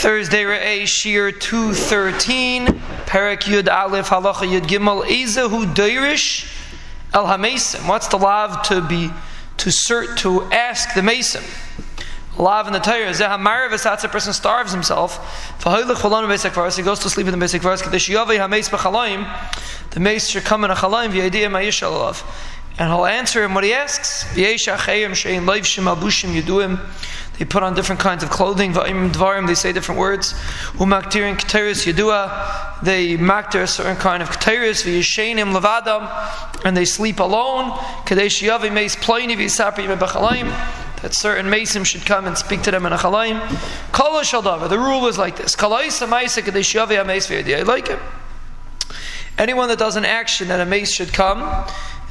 Thursday Re'eh Shir 213 Perek Yud Aleph Halacha Yud Gimel Ezehu Deirish El HaMesim. What's the lav to be to cert to ask the Mason Lav in the Torah Zeh HaMarav Esatz a person starves himself. V'hoylech V'lon Basic Varas he goes to sleep in the Basic Varas Kadesh Yavei HaMeis B'chalaim the Mace should come in a Chalaim V'yadiyah Mayish Alav and he'll answer him what he asks they put on different kinds of clothing. They say different words. They maktir a certain kind of keteris. And they sleep alone. That certain mason should come and speak to them in a chalayim. Kala. The rule is like this. Like it. Anyone that does an action that a mace should come,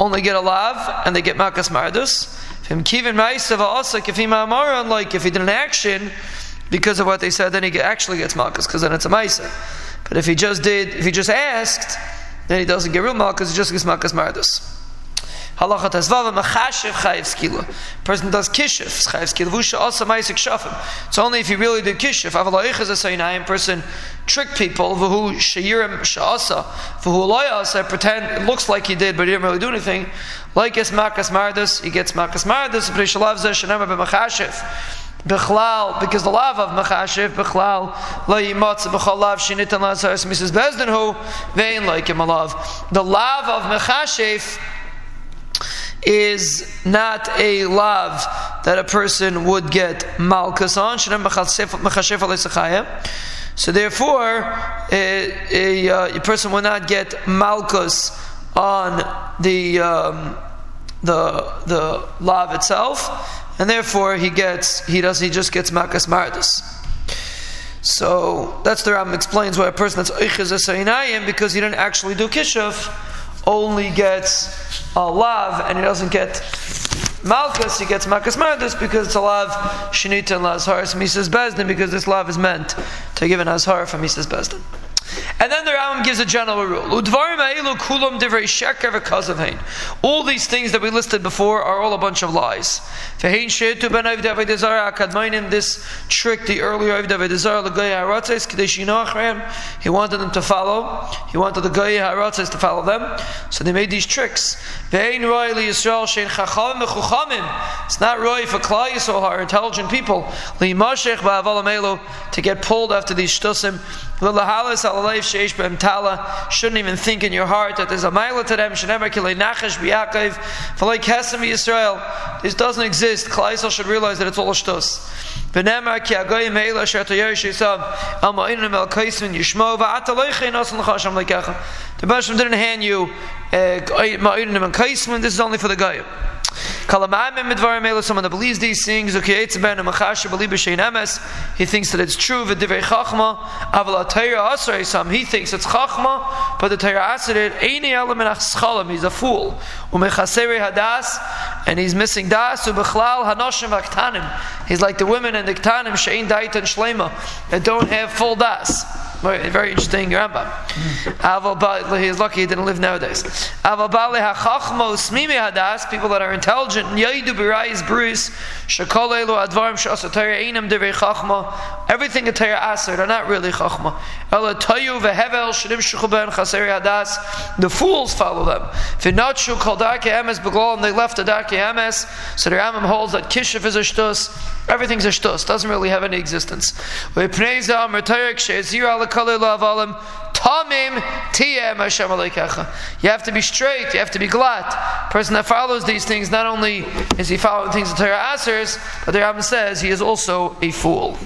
only get a lav and they get makas mardus. Like if he mamar unlike if he did an action because of what they said, then he actually gets makas because then it's a maisa. But if he just did, if he just asked, then he doesn't get real makas. He just gets makas mardus. Halacha tazvava machashiv chayiv skila. Person does kishif chayiv skila. Vusha also ma'isik shafim. It's only if he really did kishif. Avaloich is a sayinayim. Person trick people. V'hu shayirim sha'asa. V'hu loyasa. Pretend it looks like he did, but he didn't really do anything. Like es makas mardus, he gets makas mardus. but he V'shalav zeh shenema b'machashiv. Bechlal, because the love of Machashiv, Bechlal, lo yimotz b'cholav shinitan lazaris misas bezdin who, vein like him a love. The love of Machashiv is not a love that a person would get malchus on. So therefore, a, a, uh, a, person will not get malchus on the um, the the lav itself, and therefore he gets he does he just gets malchus mardus. So that's the Rambam explains why a person that's oiches because he didn't actually do kishif only gets a lav and he doesn't get malchus, he gets malchus mardus because it's a lav shenita and lazhar misas bezdin because this lav is meant to give an azhar for misas bezdin. And then the Rambam gives a general rule. All these things that we listed before are all a bunch of lies. This trick, the earlier he wanted them to follow. He wanted the Goy to follow them. So they made these tricks. It's not right for Klal Yisrael, intelligent people, to get pulled after these shtusim sheish b'em tala, shouldn't even think in your heart that there's a maila to them, shenemer kilei nachesh b'yakov, v'lei kesem Yisrael. This doesn't exist. Klai should realize that it's all a shtos. V'nemar ki agoyim eila sher toyer sheisav, al ma'inim el kaisim yishmo, v'ata loichein osin l'chasham leikecha. The Basham didn't hand you eh, ma'inim uh, el kaisim, this is only for the goyim. Someone that believes these things, he thinks that it's true. He thinks it's chachma, but the Torah it. He's a fool. And he's missing das. He's like the women in the ktanim and shlema that don't have full das. Very, very interesting Rambam. Mm. He's lucky he didn't live nowadays. People that are intelligent, Yaidu Birayis Bruce, Shakolelu Advarim Shasataya Einam Chachma, everything in Torah Aser, they're not really Chachma. Ela Tayu Vehevel Shadim Shuchuben Chaseri Hadas, the fools follow them. Vinachu Kaldaki Emes Beglol, and they left the Daki Emes, so the Rambam holds that Kishif is a shtus, everything's a shtus, doesn't really have any existence. Vepneza Mertarik Shezir Tamim You have to be straight, you have to be glad. person that follows these things, not only is he following things that Torah answers, but the Rambam says he is also a fool.